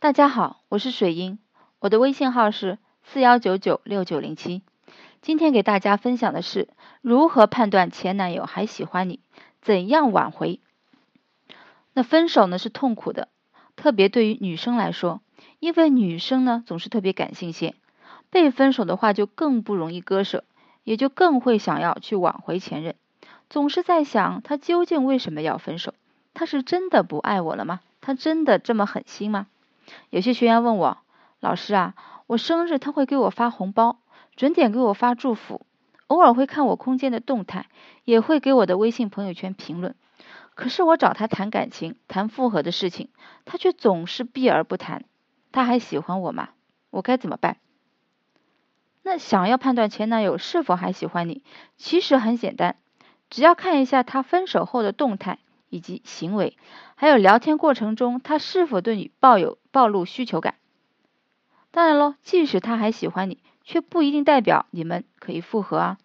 大家好，我是水英，我的微信号是四幺九九六九零七。今天给大家分享的是如何判断前男友还喜欢你，怎样挽回。那分手呢是痛苦的，特别对于女生来说，因为女生呢总是特别感性些，被分手的话就更不容易割舍，也就更会想要去挽回前任，总是在想他究竟为什么要分手？他是真的不爱我了吗？他真的这么狠心吗？有些学员问我，老师啊，我生日他会给我发红包，准点给我发祝福，偶尔会看我空间的动态，也会给我的微信朋友圈评论。可是我找他谈感情、谈复合的事情，他却总是避而不谈。他还喜欢我吗？我该怎么办？那想要判断前男友是否还喜欢你，其实很简单，只要看一下他分手后的动态。以及行为，还有聊天过程中他是否对你抱有暴露需求感。当然喽，即使他还喜欢你，却不一定代表你们可以复合啊。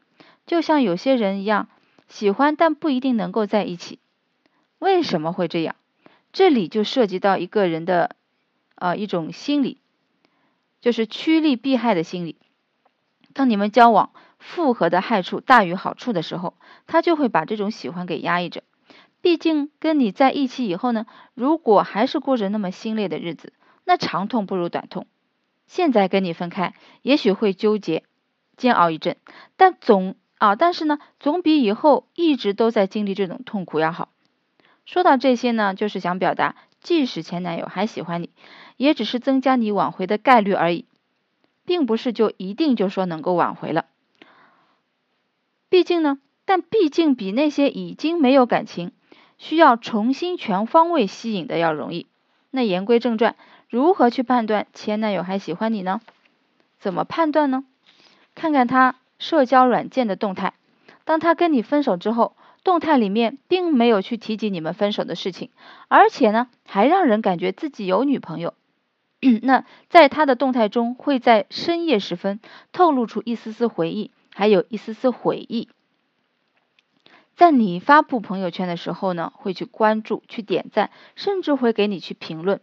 就像有些人一样，喜欢但不一定能够在一起。为什么会这样？这里就涉及到一个人的啊一种心理，就是趋利避害的心理。当你们交往，复合的害处大于好处的时候，他就会把这种喜欢给压抑着。毕竟跟你在一起以后呢，如果还是过着那么心累的日子，那长痛不如短痛。现在跟你分开，也许会纠结、煎熬一阵，但总啊，但是呢，总比以后一直都在经历这种痛苦要好。说到这些呢，就是想表达，即使前男友还喜欢你，也只是增加你挽回的概率而已，并不是就一定就说能够挽回了。毕竟呢，但毕竟比那些已经没有感情。需要重新全方位吸引的要容易。那言归正传，如何去判断前男友还喜欢你呢？怎么判断呢？看看他社交软件的动态。当他跟你分手之后，动态里面并没有去提及你们分手的事情，而且呢，还让人感觉自己有女朋友。那在他的动态中，会在深夜时分透露出一丝丝回忆，还有一丝丝悔意。在你发布朋友圈的时候呢，会去关注、去点赞，甚至会给你去评论，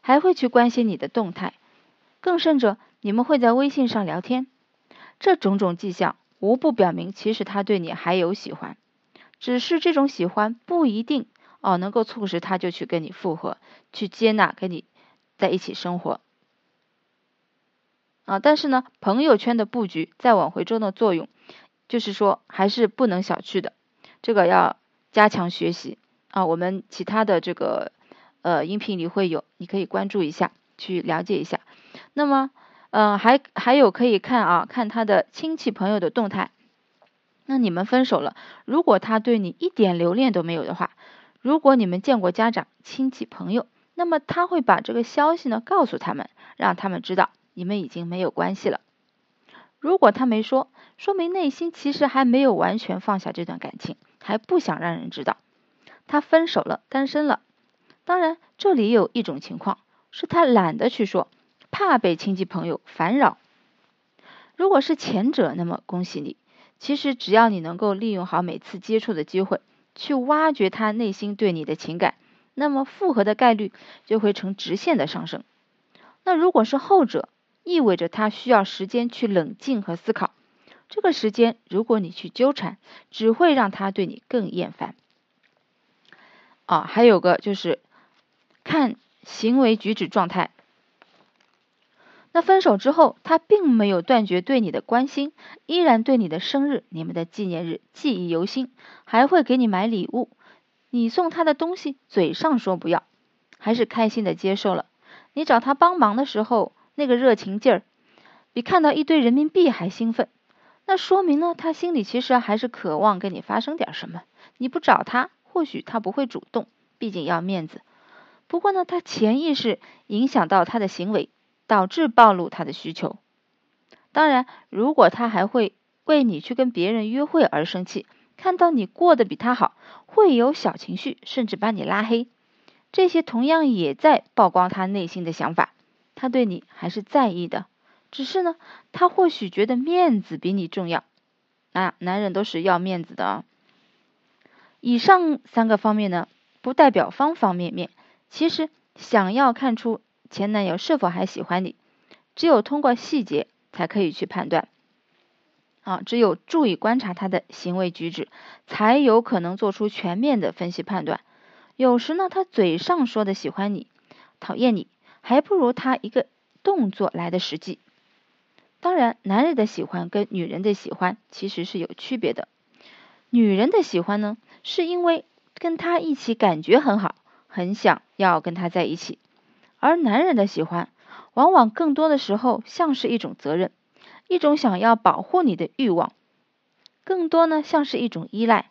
还会去关心你的动态。更甚者，你们会在微信上聊天。这种种迹象，无不表明其实他对你还有喜欢，只是这种喜欢不一定哦能够促使他就去跟你复合，去接纳跟你在一起生活。啊，但是呢，朋友圈的布局在挽回中的作用，就是说还是不能小觑的。这个要加强学习啊！我们其他的这个呃音频里会有，你可以关注一下，去了解一下。那么，嗯，还还有可以看啊，看他的亲戚朋友的动态。那你们分手了，如果他对你一点留恋都没有的话，如果你们见过家长、亲戚朋友，那么他会把这个消息呢告诉他们，让他们知道你们已经没有关系了。如果他没说，说明内心其实还没有完全放下这段感情。还不想让人知道，他分手了，单身了。当然，这里有一种情况是他懒得去说，怕被亲戚朋友烦扰。如果是前者，那么恭喜你。其实只要你能够利用好每次接触的机会，去挖掘他内心对你的情感，那么复合的概率就会呈直线的上升。那如果是后者，意味着他需要时间去冷静和思考。这个时间，如果你去纠缠，只会让他对你更厌烦。啊，还有个就是看行为举止状态。那分手之后，他并没有断绝对你的关心，依然对你的生日、你们的纪念日记忆犹新，还会给你买礼物。你送他的东西，嘴上说不要，还是开心的接受了。你找他帮忙的时候，那个热情劲儿，比看到一堆人民币还兴奋。那说明呢，他心里其实还是渴望跟你发生点什么。你不找他，或许他不会主动，毕竟要面子。不过呢，他潜意识影响到他的行为，导致暴露他的需求。当然，如果他还会为你去跟别人约会而生气，看到你过得比他好，会有小情绪，甚至把你拉黑，这些同样也在曝光他内心的想法。他对你还是在意的。只是呢，他或许觉得面子比你重要啊，男人都是要面子的啊。以上三个方面呢，不代表方方面面。其实想要看出前男友是否还喜欢你，只有通过细节才可以去判断。啊，只有注意观察他的行为举止，才有可能做出全面的分析判断。有时呢，他嘴上说的喜欢你、讨厌你，还不如他一个动作来的实际。当然，男人的喜欢跟女人的喜欢其实是有区别的。女人的喜欢呢，是因为跟他一起感觉很好，很想要跟他在一起；而男人的喜欢，往往更多的时候像是一种责任。一种想要保护你的欲望，更多呢像是一种依赖，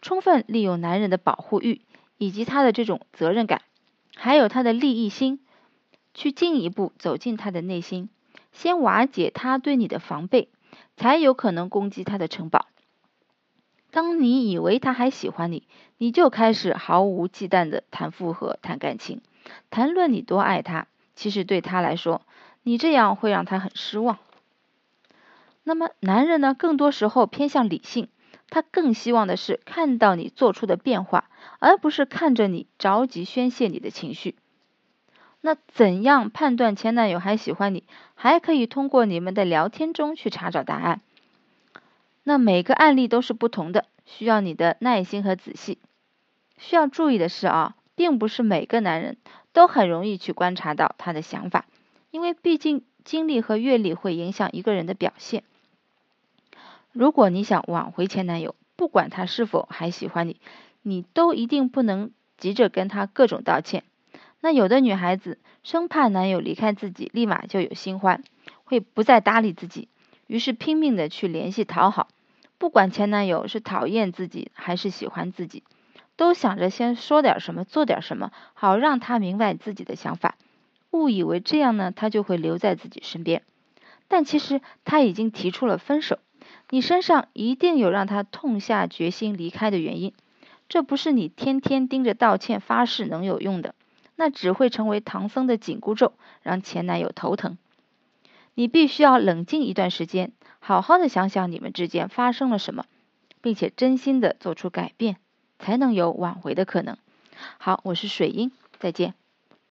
充分利用男人的保护欲以及他的这种责任感，还有他的利益心，去进一步走进他的内心，先瓦解他对你的防备，才有可能攻击他的城堡。当你以为他还喜欢你，你就开始毫无忌惮的谈复合、谈感情，谈论你多爱他，其实对他来说，你这样会让他很失望。那么男人呢，更多时候偏向理性，他更希望的是看到你做出的变化，而不是看着你着急宣泄你的情绪。那怎样判断前男友还喜欢你？还可以通过你们的聊天中去查找答案。那每个案例都是不同的，需要你的耐心和仔细。需要注意的是啊，并不是每个男人都很容易去观察到他的想法，因为毕竟经历和阅历会影响一个人的表现。如果你想挽回前男友，不管他是否还喜欢你，你都一定不能急着跟他各种道歉。那有的女孩子生怕男友离开自己，立马就有新欢，会不再搭理自己，于是拼命的去联系讨好。不管前男友是讨厌自己还是喜欢自己，都想着先说点什么，做点什么，好让他明白自己的想法，误以为这样呢，他就会留在自己身边。但其实他已经提出了分手。你身上一定有让他痛下决心离开的原因，这不是你天天盯着道歉发誓能有用的，那只会成为唐僧的紧箍咒，让前男友头疼。你必须要冷静一段时间，好好的想想你们之间发生了什么，并且真心的做出改变，才能有挽回的可能。好，我是水英，再见。